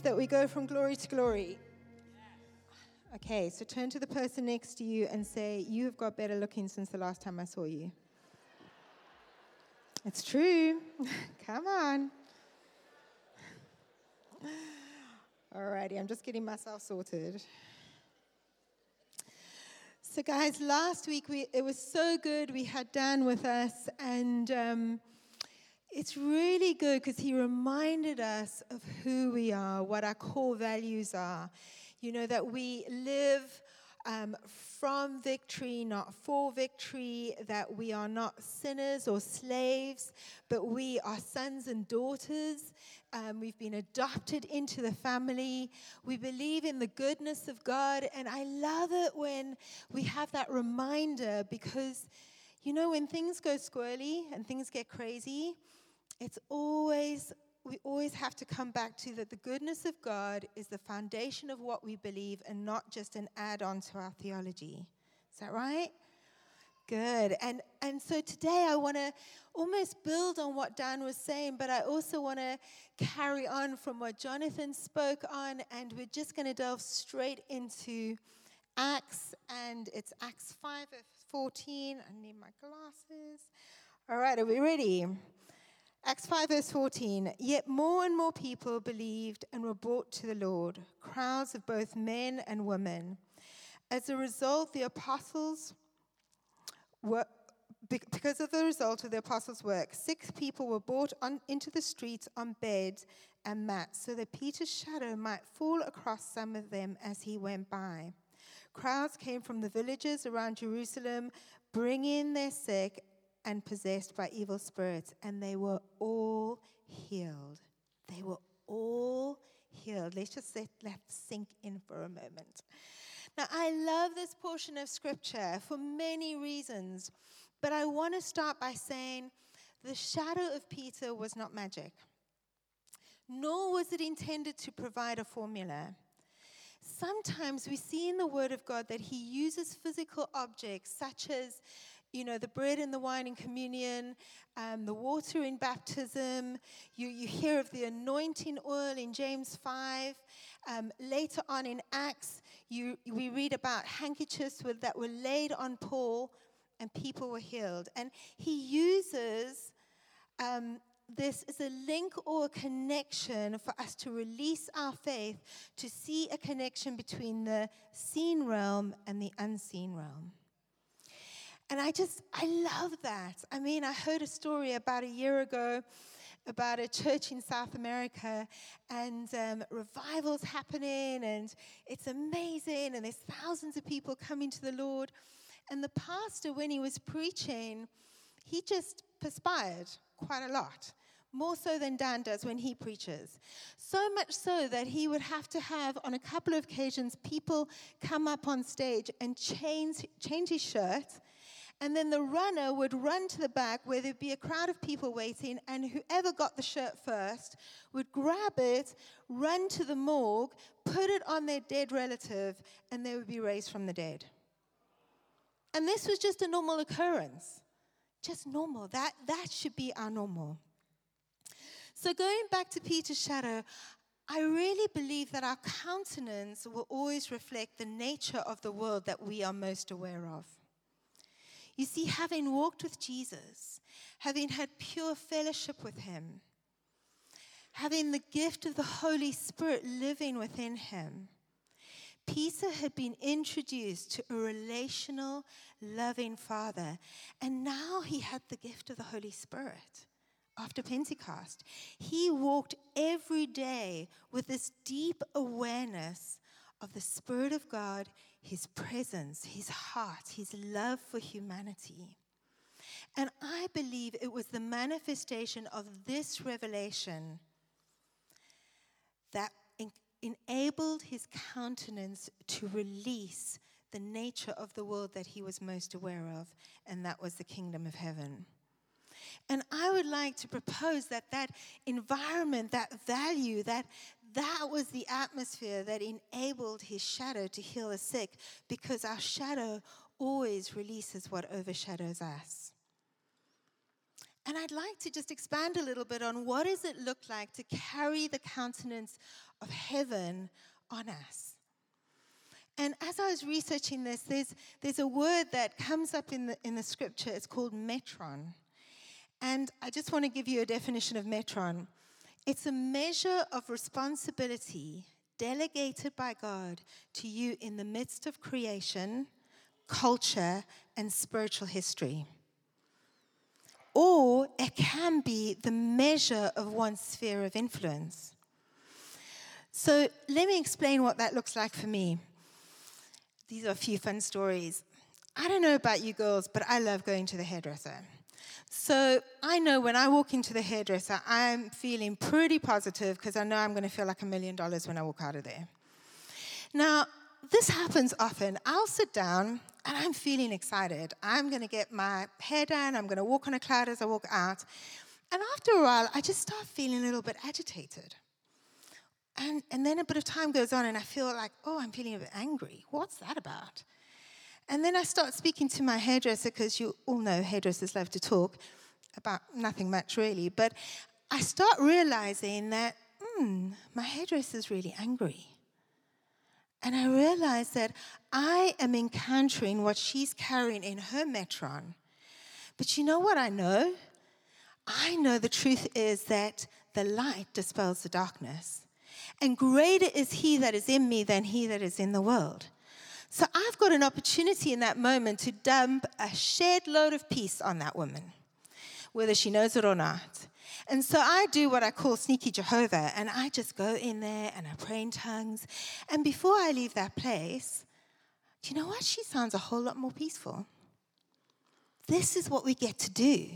believe that we go from glory to glory? Okay, so turn to the person next to you and say, You have got better looking since the last time I saw you. It's true. Come on. Alrighty, I'm just getting myself sorted. So, guys, last week we, it was so good. We had Dan with us, and um, it's really good because he reminded us of who we are, what our core values are. You know, that we live um, from victory, not for victory, that we are not sinners or slaves, but we are sons and daughters. Um, we've been adopted into the family. We believe in the goodness of God. And I love it when we have that reminder because, you know, when things go squirrely and things get crazy, it's always we always have to come back to that the goodness of God is the foundation of what we believe and not just an add on to our theology. Is that right? Good. And, and so today I want to almost build on what Dan was saying, but I also want to carry on from what Jonathan spoke on, and we're just going to delve straight into Acts, and it's Acts 5 14. I need my glasses. All right, are we ready? Acts 5, verse 14. Yet more and more people believed and were brought to the Lord, crowds of both men and women. As a result, the apostles were, because of the result of the apostles' work, six people were brought on, into the streets on beds and mats so that Peter's shadow might fall across some of them as he went by. Crowds came from the villages around Jerusalem, bringing their sick and possessed by evil spirits, and they were all healed. They were all healed. Let's just let that sink in for a moment. Now, I love this portion of scripture for many reasons, but I want to start by saying the shadow of Peter was not magic, nor was it intended to provide a formula. Sometimes we see in the Word of God that He uses physical objects such as you know, the bread and the wine in communion, um, the water in baptism. You, you hear of the anointing oil in James 5. Um, later on in Acts, you, we read about handkerchiefs that were laid on Paul and people were healed. And he uses um, this as a link or a connection for us to release our faith, to see a connection between the seen realm and the unseen realm. And I just, I love that. I mean, I heard a story about a year ago about a church in South America and um, revivals happening, and it's amazing, and there's thousands of people coming to the Lord. And the pastor, when he was preaching, he just perspired quite a lot. More so than Dan does when he preaches. So much so that he would have to have, on a couple of occasions, people come up on stage and change, change his shirt and then the runner would run to the back where there'd be a crowd of people waiting, and whoever got the shirt first would grab it, run to the morgue, put it on their dead relative, and they would be raised from the dead. And this was just a normal occurrence. Just normal. That, that should be our normal. So, going back to Peter's shadow, I really believe that our countenance will always reflect the nature of the world that we are most aware of. You see, having walked with Jesus, having had pure fellowship with him, having the gift of the Holy Spirit living within him, Peter had been introduced to a relational, loving Father, and now he had the gift of the Holy Spirit after Pentecost. He walked every day with this deep awareness of the Spirit of God his presence, his heart, his love for humanity. And I believe it was the manifestation of this revelation that en- enabled his countenance to release the nature of the world that he was most aware of, and that was the kingdom of heaven. And I would like to propose that that environment, that value, that, that was the atmosphere that enabled his shadow to heal the sick because our shadow always releases what overshadows us. And I'd like to just expand a little bit on what does it look like to carry the countenance of heaven on us. And as I was researching this, there's, there's a word that comes up in the, in the scripture. It's called metron. And I just want to give you a definition of metron it's a measure of responsibility delegated by God to you in the midst of creation, culture, and spiritual history. Or it can be the measure of one's sphere of influence. So let me explain what that looks like for me. These are a few fun stories. I don't know about you girls, but I love going to the hairdresser. So I know when I walk into the hairdresser, I'm feeling pretty positive because I know I'm going to feel like a million dollars when I walk out of there. Now, this happens often. I'll sit down and I'm feeling excited. I'm going to get my hair done. I'm going to walk on a cloud as I walk out. And after a while, I just start feeling a little bit agitated. And, and then a bit of time goes on, and I feel like, oh, I'm feeling a bit angry. What's that about? And then I start speaking to my hairdresser, because you all know hairdressers love to talk about nothing much really. But I start realizing that, hmm, my hairdresser's really angry. And I realize that I am encountering what she's carrying in her metron. But you know what I know? I know the truth is that the light dispels the darkness. And greater is he that is in me than he that is in the world. So I've got an opportunity in that moment to dump a shed load of peace on that woman, whether she knows it or not. And so I do what I call sneaky Jehovah, and I just go in there and I pray in tongues. And before I leave that place, do you know what? She sounds a whole lot more peaceful. This is what we get to do.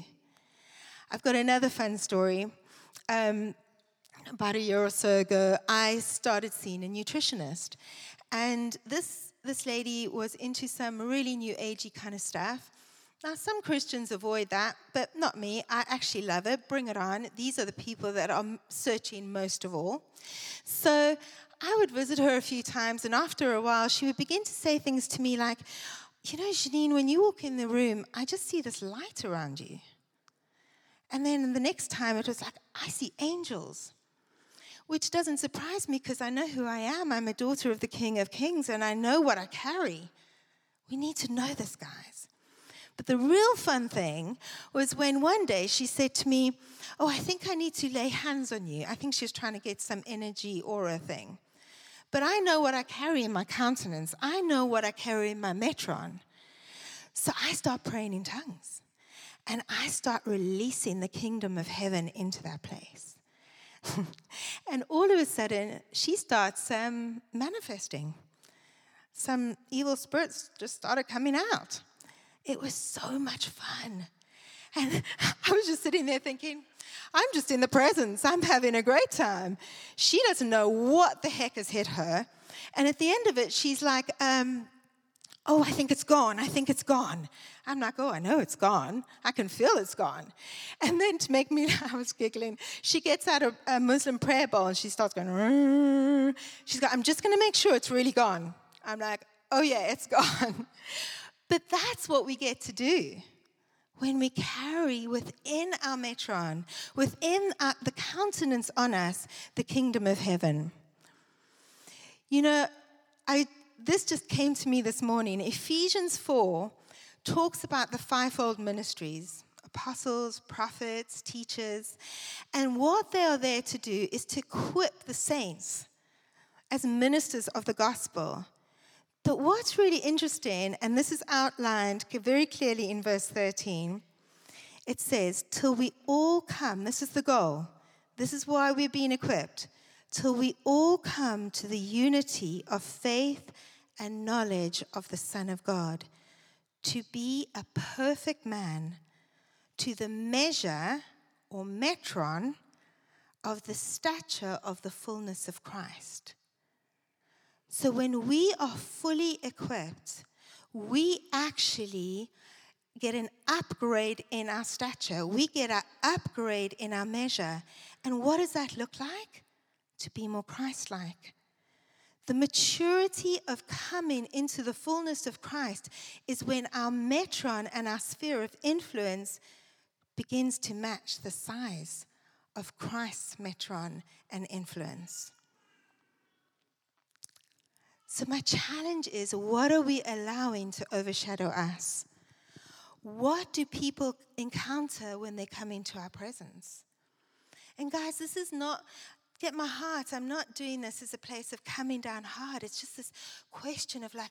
I've got another fun story. Um, about a year or so ago, I started seeing a nutritionist. And this, this lady was into some really new agey kind of stuff. Now, some Christians avoid that, but not me. I actually love it. Bring it on. These are the people that are searching most of all. So I would visit her a few times, and after a while, she would begin to say things to me like, You know, Janine, when you walk in the room, I just see this light around you. And then the next time, it was like, I see angels which doesn't surprise me because I know who I am. I'm a daughter of the King of Kings and I know what I carry. We need to know this, guys. But the real fun thing was when one day she said to me, Oh, I think I need to lay hands on you. I think she was trying to get some energy aura thing. But I know what I carry in my countenance, I know what I carry in my metron. So I start praying in tongues and I start releasing the kingdom of heaven into that place. and all of a sudden, she starts um, manifesting. Some evil spirits just started coming out. It was so much fun. And I was just sitting there thinking, I'm just in the presence. I'm having a great time. She doesn't know what the heck has hit her. And at the end of it, she's like, um, Oh, I think it's gone. I think it's gone. I'm like, oh, I know it's gone. I can feel it's gone. And then to make me, I was giggling. She gets out a, a Muslim prayer bowl and she starts going, Rrr. she's like, I'm just going to make sure it's really gone. I'm like, oh, yeah, it's gone. But that's what we get to do when we carry within our metron, within our, the countenance on us, the kingdom of heaven. You know, I this just came to me this morning. Ephesians 4 talks about the fivefold ministries apostles, prophets, teachers, and what they are there to do is to equip the saints as ministers of the gospel. But what's really interesting, and this is outlined very clearly in verse 13, it says, Till we all come, this is the goal, this is why we're being equipped, till we all come to the unity of faith and knowledge of the Son of God, to be a perfect man, to the measure or metron of the stature of the fullness of Christ. So when we are fully equipped, we actually get an upgrade in our stature. We get an upgrade in our measure. And what does that look like? To be more Christ like. The maturity of coming into the fullness of Christ is when our metron and our sphere of influence begins to match the size of Christ's metron and influence. So, my challenge is what are we allowing to overshadow us? What do people encounter when they come into our presence? And, guys, this is not, get my heart, I'm not doing this as a place of coming down hard. It's just this question of like,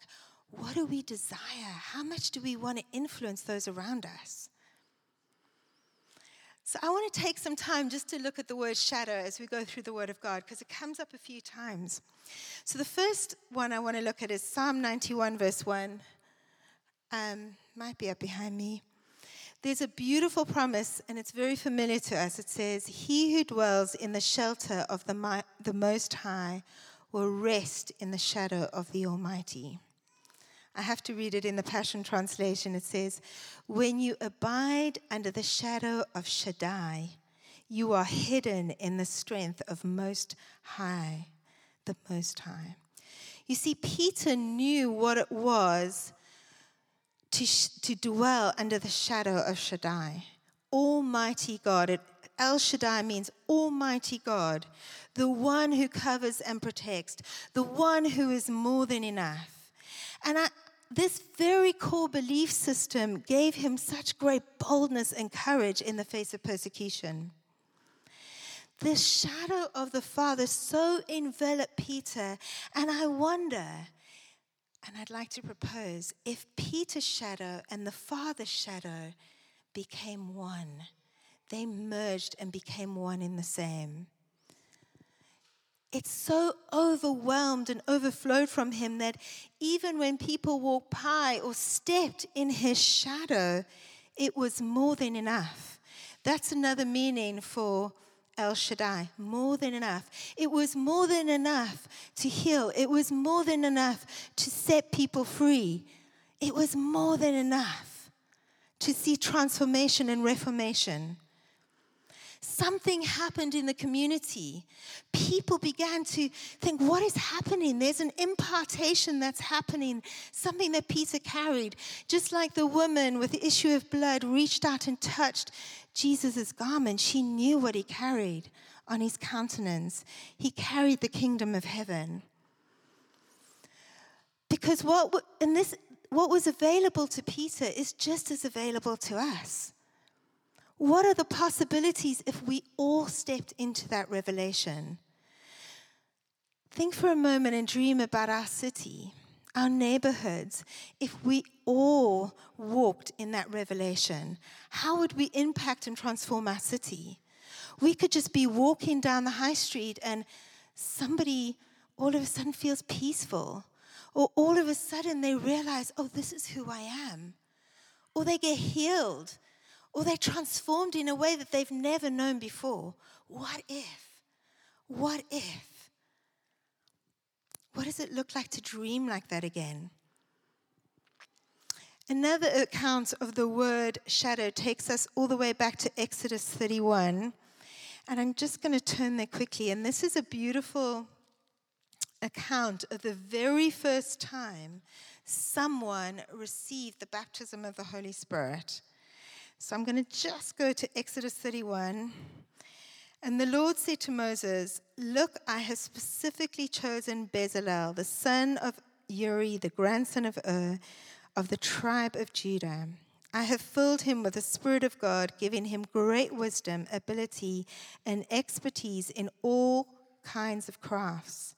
what do we desire? How much do we want to influence those around us? So I want to take some time just to look at the word shadow as we go through the Word of God because it comes up a few times. So the first one I want to look at is Psalm 91, verse 1. Um, might be up behind me. There's a beautiful promise, and it's very familiar to us. It says, He who dwells in the shelter of the, the Most High will rest in the shadow of the Almighty. I have to read it in the Passion Translation. It says, When you abide under the shadow of Shaddai, you are hidden in the strength of Most High, the Most High. You see, Peter knew what it was to, to dwell under the shadow of Shaddai, Almighty God. It, El Shaddai means Almighty God, the one who covers and protects, the one who is more than enough. And I, this very core belief system gave him such great boldness and courage in the face of persecution. The shadow of the Father so enveloped Peter, and I wonder, and I'd like to propose, if Peter's shadow and the Father's shadow became one, they merged and became one in the same it's so overwhelmed and overflowed from him that even when people walked by or stepped in his shadow, it was more than enough. That's another meaning for El Shaddai, more than enough. It was more than enough to heal, it was more than enough to set people free. It was more than enough to see transformation and reformation something happened in the community. People began to think, what is happening? There's an impartation that's happening, something that Peter carried. Just like the woman with the issue of blood reached out and touched Jesus' garment, she knew what he carried on his countenance. He carried the kingdom of heaven. Because what, and this, what was available to Peter is just as available to us. What are the possibilities if we all stepped into that revelation? Think for a moment and dream about our city, our neighborhoods. If we all walked in that revelation, how would we impact and transform our city? We could just be walking down the high street and somebody all of a sudden feels peaceful. Or all of a sudden they realize, oh, this is who I am. Or they get healed or they're transformed in a way that they've never known before. What if? What if? What does it look like to dream like that again? Another account of the word shadow takes us all the way back to Exodus 31. And I'm just going to turn there quickly. And this is a beautiful account of the very first time someone received the baptism of the Holy Spirit. So I'm going to just go to Exodus 31. And the Lord said to Moses, Look, I have specifically chosen Bezalel, the son of Uri, the grandson of Ur, of the tribe of Judah. I have filled him with the Spirit of God, giving him great wisdom, ability, and expertise in all kinds of crafts.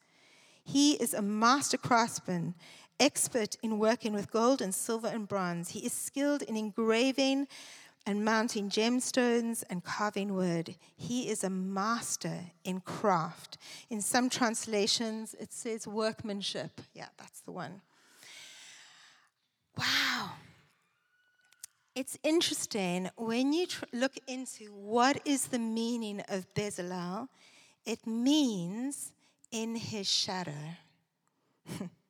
He is a master craftsman, expert in working with gold and silver and bronze. He is skilled in engraving and mounting gemstones and carving wood. He is a master in craft. In some translations, it says workmanship. Yeah, that's the one. Wow. It's interesting when you tr- look into what is the meaning of Bezalel, it means in his shadow.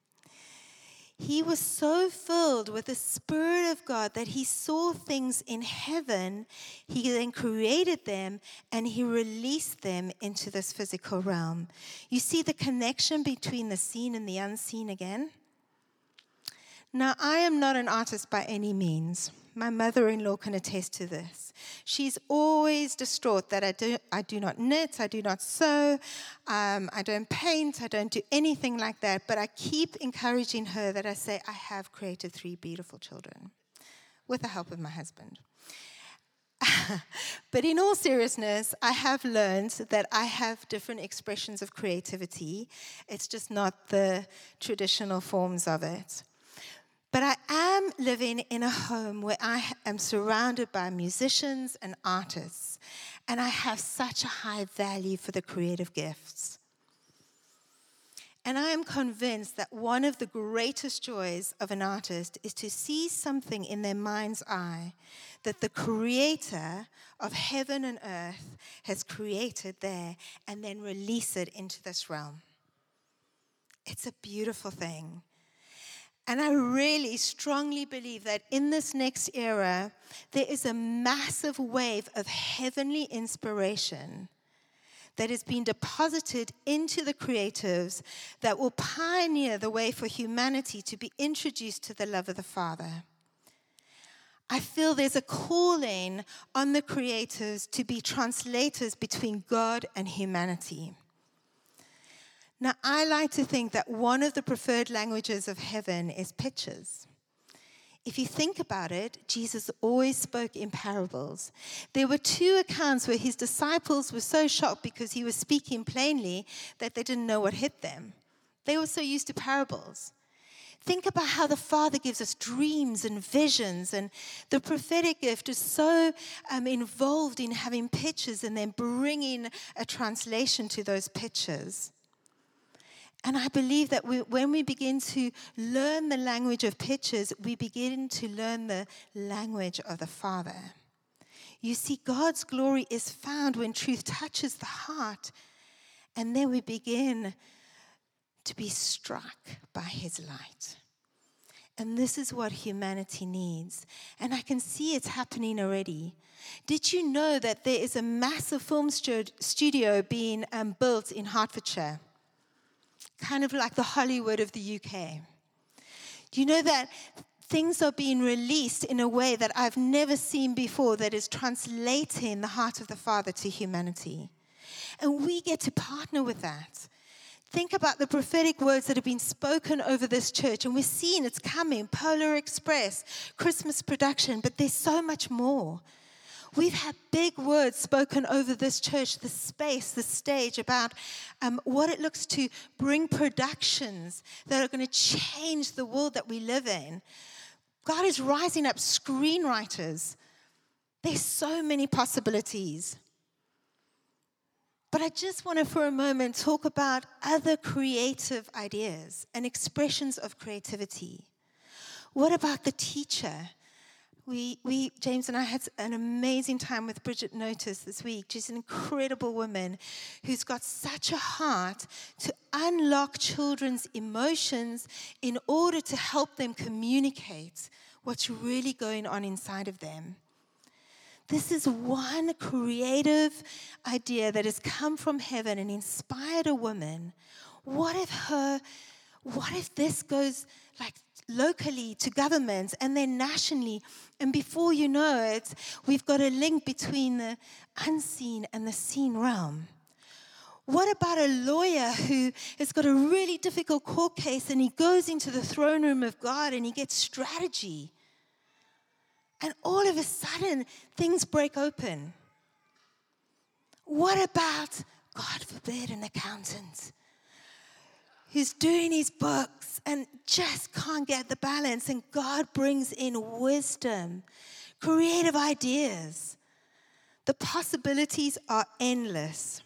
he was so filled with the Spirit of God that he saw things in heaven. He then created them and he released them into this physical realm. You see the connection between the seen and the unseen again? Now, I am not an artist by any means, My mother in law can attest to this. She's always distraught that I do, I do not knit, I do not sew, um, I don't paint, I don't do anything like that. But I keep encouraging her that I say, I have created three beautiful children with the help of my husband. but in all seriousness, I have learned that I have different expressions of creativity. It's just not the traditional forms of it. But I am living in a home where I am surrounded by musicians and artists, and I have such a high value for the creative gifts. And I am convinced that one of the greatest joys of an artist is to see something in their mind's eye that the creator of heaven and earth has created there and then release it into this realm. It's a beautiful thing. And I really strongly believe that in this next era, there is a massive wave of heavenly inspiration that is being deposited into the creatives that will pioneer the way for humanity to be introduced to the love of the Father. I feel there's a calling on the creators to be translators between God and humanity. Now, I like to think that one of the preferred languages of heaven is pictures. If you think about it, Jesus always spoke in parables. There were two accounts where his disciples were so shocked because he was speaking plainly that they didn't know what hit them. They were so used to parables. Think about how the Father gives us dreams and visions, and the prophetic gift is so um, involved in having pictures and then bringing a translation to those pictures. And I believe that we, when we begin to learn the language of pictures, we begin to learn the language of the Father. You see, God's glory is found when truth touches the heart, and then we begin to be struck by His light. And this is what humanity needs. And I can see it's happening already. Did you know that there is a massive film studio being um, built in Hertfordshire? Kind of like the Hollywood of the UK. Do you know that things are being released in a way that I've never seen before that is translating the heart of the Father to humanity? And we get to partner with that. Think about the prophetic words that have been spoken over this church, and we're seeing it's coming Polar Express, Christmas production, but there's so much more. We've had big words spoken over this church, the space, the stage, about um, what it looks to bring productions that are going to change the world that we live in. God is rising up screenwriters. There's so many possibilities. But I just want to, for a moment, talk about other creative ideas and expressions of creativity. What about the teacher? We, we, James and I had an amazing time with Bridget Notice this week. She's an incredible woman who's got such a heart to unlock children's emotions in order to help them communicate what's really going on inside of them. This is one creative idea that has come from heaven and inspired a woman. What if her, what if this goes like locally to governments and then nationally. And before you know it, we've got a link between the unseen and the seen realm. What about a lawyer who has got a really difficult court case and he goes into the throne room of God and he gets strategy? And all of a sudden, things break open. What about, God forbid, an accountant who's doing his books and just can't get the balance. And God brings in wisdom, creative ideas. The possibilities are endless.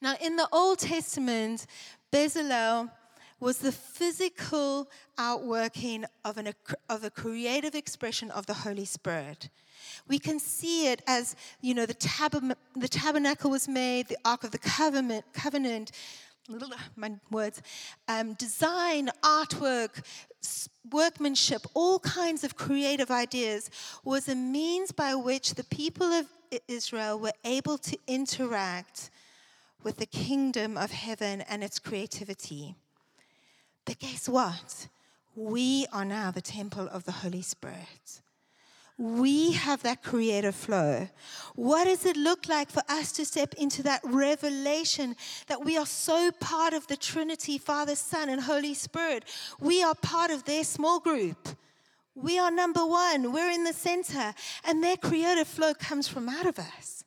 Now, in the Old Testament, Bezalel was the physical outworking of, an, of a creative expression of the Holy Spirit. We can see it as, you know, the, tab- the tabernacle was made, the Ark of the Covenant, covenant my words, um, design, artwork, workmanship, all kinds of creative ideas was a means by which the people of Israel were able to interact with the kingdom of heaven and its creativity. But guess what? We are now the temple of the Holy Spirit. We have that creative flow. What does it look like for us to step into that revelation that we are so part of the Trinity, Father, Son, and Holy Spirit? We are part of their small group. We are number one. We're in the center. And their creative flow comes from out of us.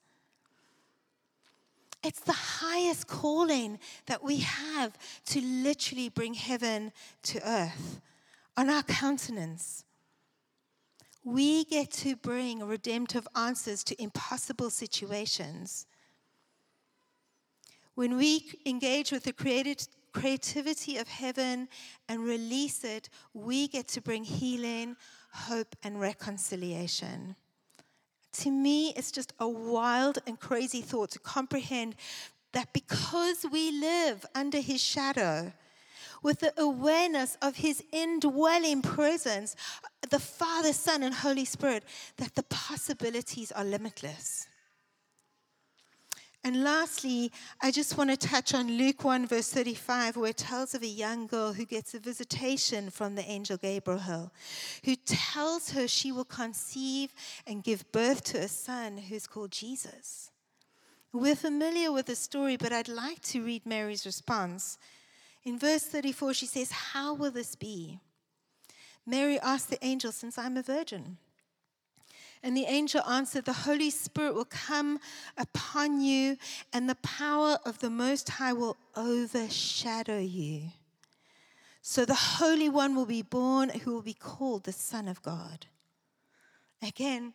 It's the highest calling that we have to literally bring heaven to earth on our countenance we get to bring redemptive answers to impossible situations. When we engage with the created, creativity of heaven and release it, we get to bring healing, hope, and reconciliation. To me, it's just a wild and crazy thought to comprehend that because we live under his shadow, with the awareness of his indwelling presence, the Father, Son, and Holy Spirit, that the possibilities are limitless. And lastly, I just want to touch on Luke 1, verse 35, where it tells of a young girl who gets a visitation from the angel Gabriel, who tells her she will conceive and give birth to a son who's called Jesus. We're familiar with the story, but I'd like to read Mary's response in verse 34, she says, How will this be? Mary asked the angel, Since I'm a virgin. And the angel answered, The Holy Spirit will come upon you, and the power of the Most High will overshadow you. So the Holy One will be born, who will be called the Son of God. Again,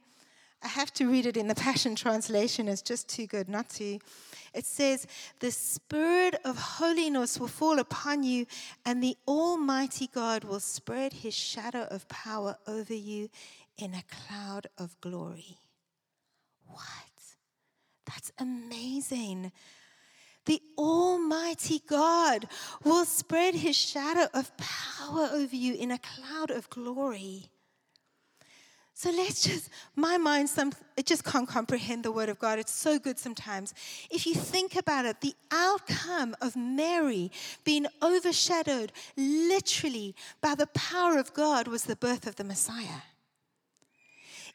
I have to read it in the Passion Translation, it's just too good not to. It says, The Spirit of holiness will fall upon you, and the Almighty God will spread his shadow of power over you in a cloud of glory. What? That's amazing. The Almighty God will spread his shadow of power over you in a cloud of glory. So let's just, my mind, some, it just can't comprehend the word of God. It's so good sometimes. If you think about it, the outcome of Mary being overshadowed literally by the power of God was the birth of the Messiah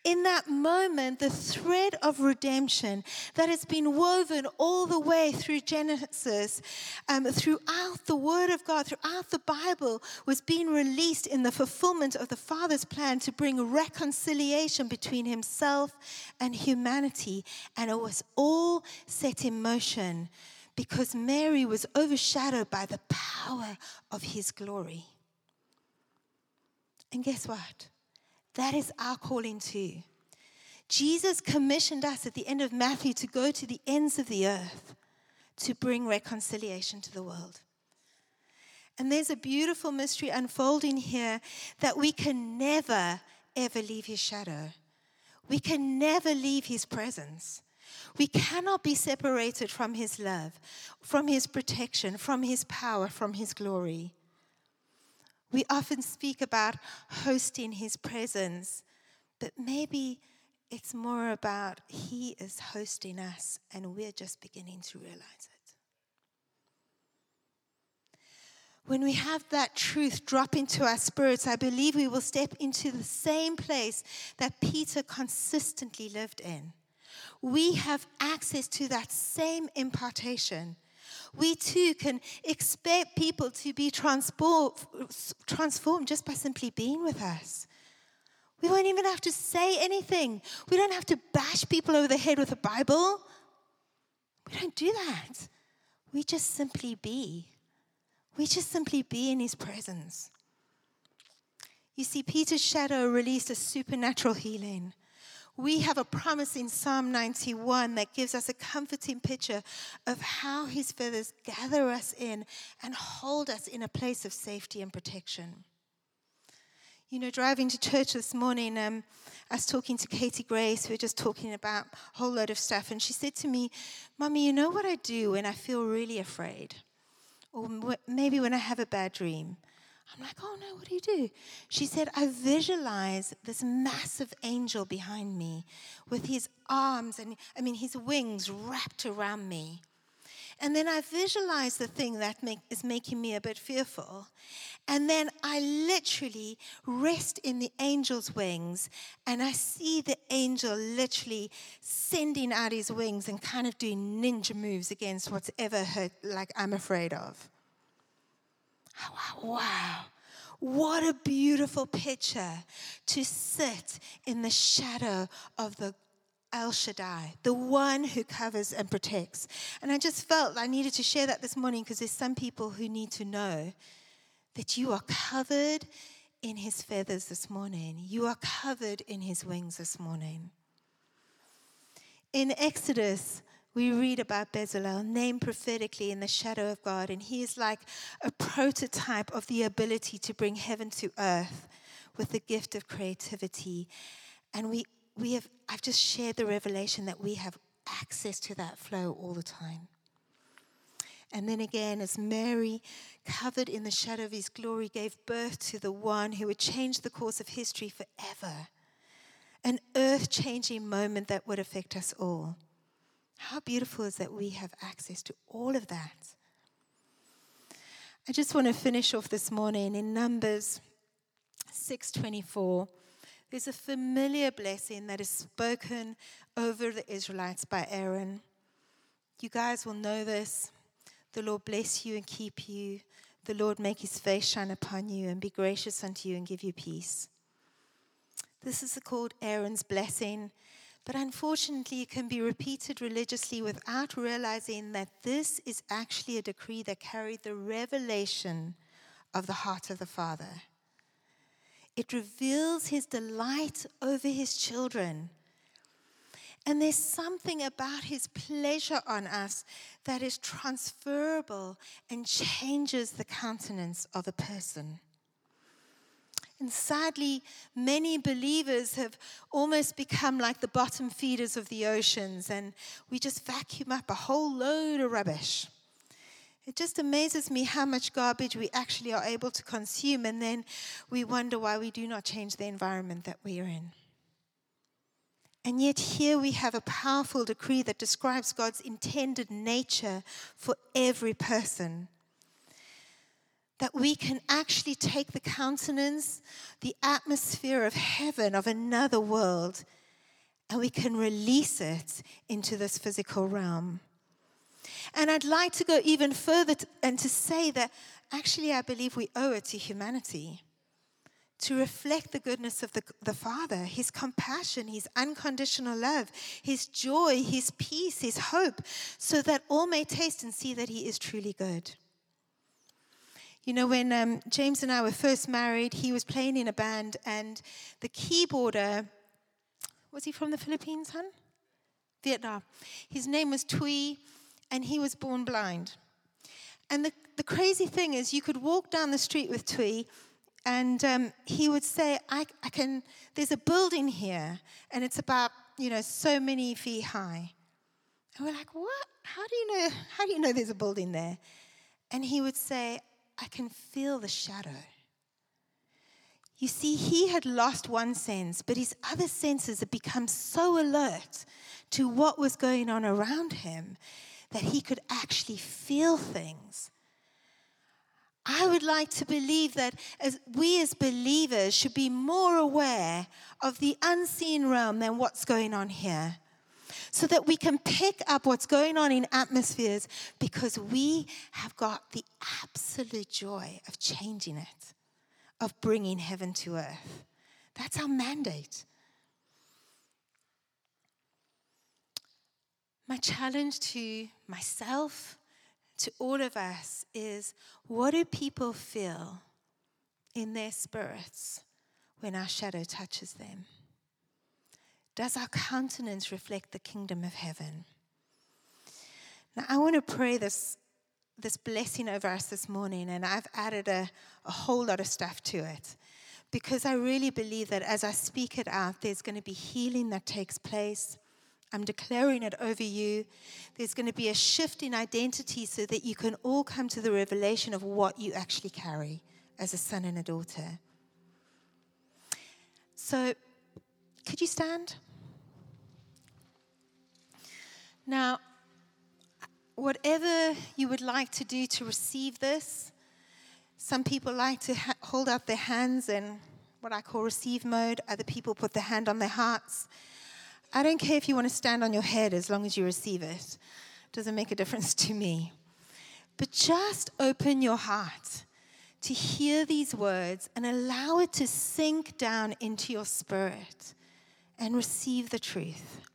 in that moment, the thread of redemption that has been woven all the way through Genesis, um, throughout the Word of God, throughout the Bible, was being released in the fulfillment of the Father's plan to bring reconciliation between Himself and humanity. And it was all set in motion because Mary was overshadowed by the power of His glory. And guess what? That is our calling too. Jesus commissioned us at the end of Matthew to go to the ends of the earth to bring reconciliation to the world. And there's a beautiful mystery unfolding here that we can never, ever leave his shadow. We can never leave his presence. We cannot be separated from his love, from his protection, from his power, from his glory. We often speak about hosting His presence, but maybe it's more about He is hosting us and we're just beginning to realize it. When we have that truth drop into our spirits, I believe we will step into the same place that Peter consistently lived in. We have access to that same impartation we too can expect people to be transformed just by simply being with us. We won't even have to say anything. We don't have to bash people over the head with a Bible. We don't do that. We just simply be. We just simply be in his presence. You see, Peter's shadow released a supernatural healing we have a promise in Psalm 91 that gives us a comforting picture of how his feathers gather us in and hold us in a place of safety and protection. You know, driving to church this morning, um, I was talking to Katie Grace. We were just talking about a whole load of stuff. And she said to me, Mommy, you know what I do when I feel really afraid? Or maybe when I have a bad dream? I'm like, oh no, what do you do? She said, I visualize this massive angel behind me with his arms and, I mean, his wings wrapped around me. And then I visualize the thing that make, is making me a bit fearful. And then I literally rest in the angel's wings and I see the angel literally sending out his wings and kind of doing ninja moves against whatever hurt, like I'm afraid of. Wow. What a beautiful picture to sit in the shadow of the El Shaddai, the one who covers and protects. And I just felt I needed to share that this morning because there's some people who need to know that you are covered in his feathers this morning. You are covered in his wings this morning. In Exodus, we read about Bezalel, named prophetically in the shadow of God, and he is like a prototype of the ability to bring heaven to earth with the gift of creativity. And we, we have, I've just shared the revelation that we have access to that flow all the time. And then again, as Mary, covered in the shadow of his glory, gave birth to the one who would change the course of history forever, an earth changing moment that would affect us all. How beautiful is that we have access to all of that? I just want to finish off this morning in Numbers 624. There's a familiar blessing that is spoken over the Israelites by Aaron. You guys will know this. The Lord bless you and keep you. The Lord make his face shine upon you and be gracious unto you and give you peace. This is called Aaron's blessing, but unfortunately, it can be repeated religiously without realizing that this is actually a decree that carried the revelation of the heart of the Father. It reveals his delight over his children and there's something about his pleasure on us that is transferable and changes the countenance of a person. And sadly, many believers have almost become like the bottom feeders of the oceans, and we just vacuum up a whole load of rubbish. It just amazes me how much garbage we actually are able to consume, and then we wonder why we do not change the environment that we are in. And yet, here we have a powerful decree that describes God's intended nature for every person. That we can actually take the countenance, the atmosphere of heaven, of another world, and we can release it into this physical realm. And I'd like to go even further and to say that actually I believe we owe it to humanity to reflect the goodness of the, the Father, His compassion, His unconditional love, His joy, His peace, His hope, so that all may taste and see that He is truly good. You know, when um, James and I were first married, he was playing in a band, and the keyboarder was he from the Philippines, hun? Vietnam. His name was Tui, and he was born blind. And the, the crazy thing is, you could walk down the street with Tui, and um, he would say, I, I can, there's a building here, and it's about, you know, so many feet high. And we're like, what? How do you know, how do you know there's a building there? And he would say, I can feel the shadow. You see, he had lost one sense, but his other senses had become so alert to what was going on around him that he could actually feel things. I would like to believe that as we as believers should be more aware of the unseen realm than what's going on here. So that we can pick up what's going on in atmospheres because we have got the absolute joy of changing it, of bringing heaven to earth. That's our mandate. My challenge to myself to all of us is what do people feel in their spirits when our shadow touches them? Does our countenance reflect the kingdom of heaven? Now, I want to pray this, this blessing over us this morning, and I've added a, a whole lot of stuff to it because I really believe that as I speak it out, there's going to be healing that takes place. I'm declaring it over you. There's going to be a shift in identity so that you can all come to the revelation of what you actually carry as a son and a daughter. So, could you stand? Now, whatever you would like to do to receive this, some people like to ha- hold out their hands in what I call receive mode. Other people put their hand on their hearts. I don't care if you want to stand on your head as long as you receive it. Doesn't make a difference to me. But just open your heart to hear these words and allow it to sink down into your spirit and receive the truth.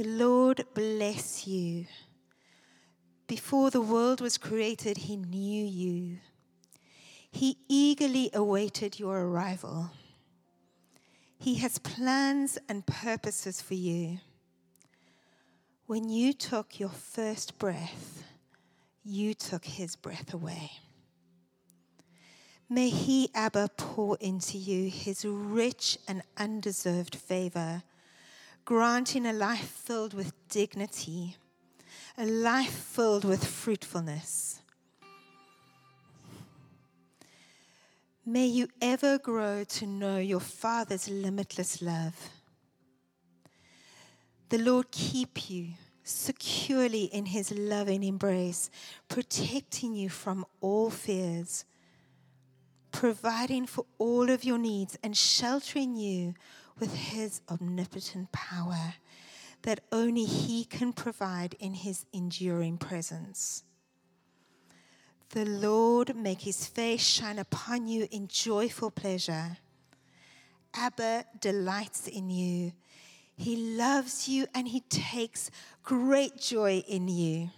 The Lord bless you. Before the world was created, He knew you. He eagerly awaited your arrival. He has plans and purposes for you. When you took your first breath, you took his breath away. May he, Abba, pour into you his rich and undeserved favor, granting a life filled with dignity a life filled with fruitfulness. May you ever grow to know your Father's limitless love. The Lord keep you securely in his loving embrace, protecting you from all fears, providing for all of your needs, and sheltering you with his omnipotent power that only He can provide in His enduring presence. The Lord make His face shine upon you in joyful pleasure. Abba delights in you. He loves you and He takes great joy in you.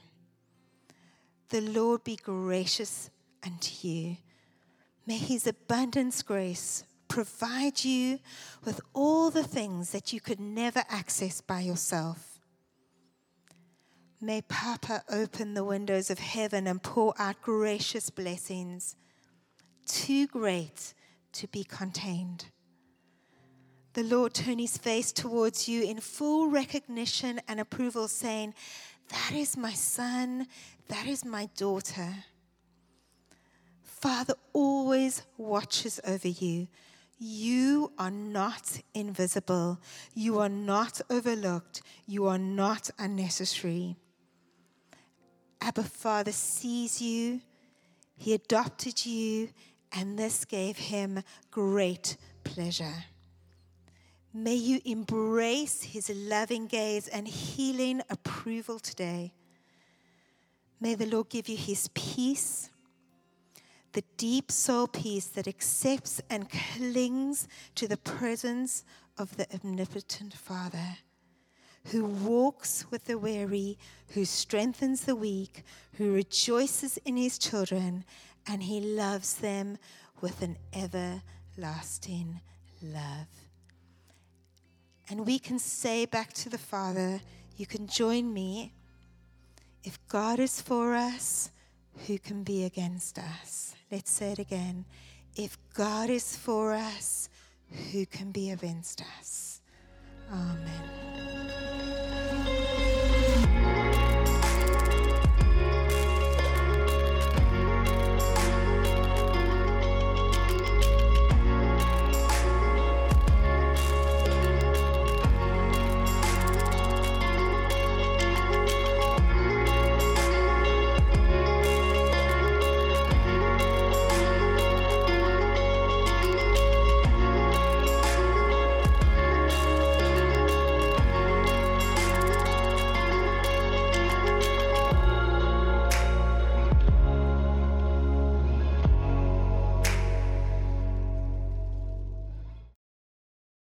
The Lord be gracious unto you. May His abundance grace provide you with all the things that you could never access by yourself. May Papa open the windows of heaven and pour out gracious blessings, too great to be contained. The Lord turn his face towards you in full recognition and approval, saying, That is my son, that is my daughter. Father always watches over you you are not invisible. You are not overlooked. You are not unnecessary. Abba Father sees you, He adopted you, and this gave Him great pleasure. May you embrace His loving gaze and healing approval today. May the Lord give you His peace the deep soul peace that accepts and clings to the presence of the omnipotent Father, who walks with the weary, who strengthens the weak, who rejoices in his children, and he loves them with an everlasting love. And we can say back to the Father, You can join me. If God is for us, who can be against us? Let's say it again. If God is for us, who can be against us? Amen.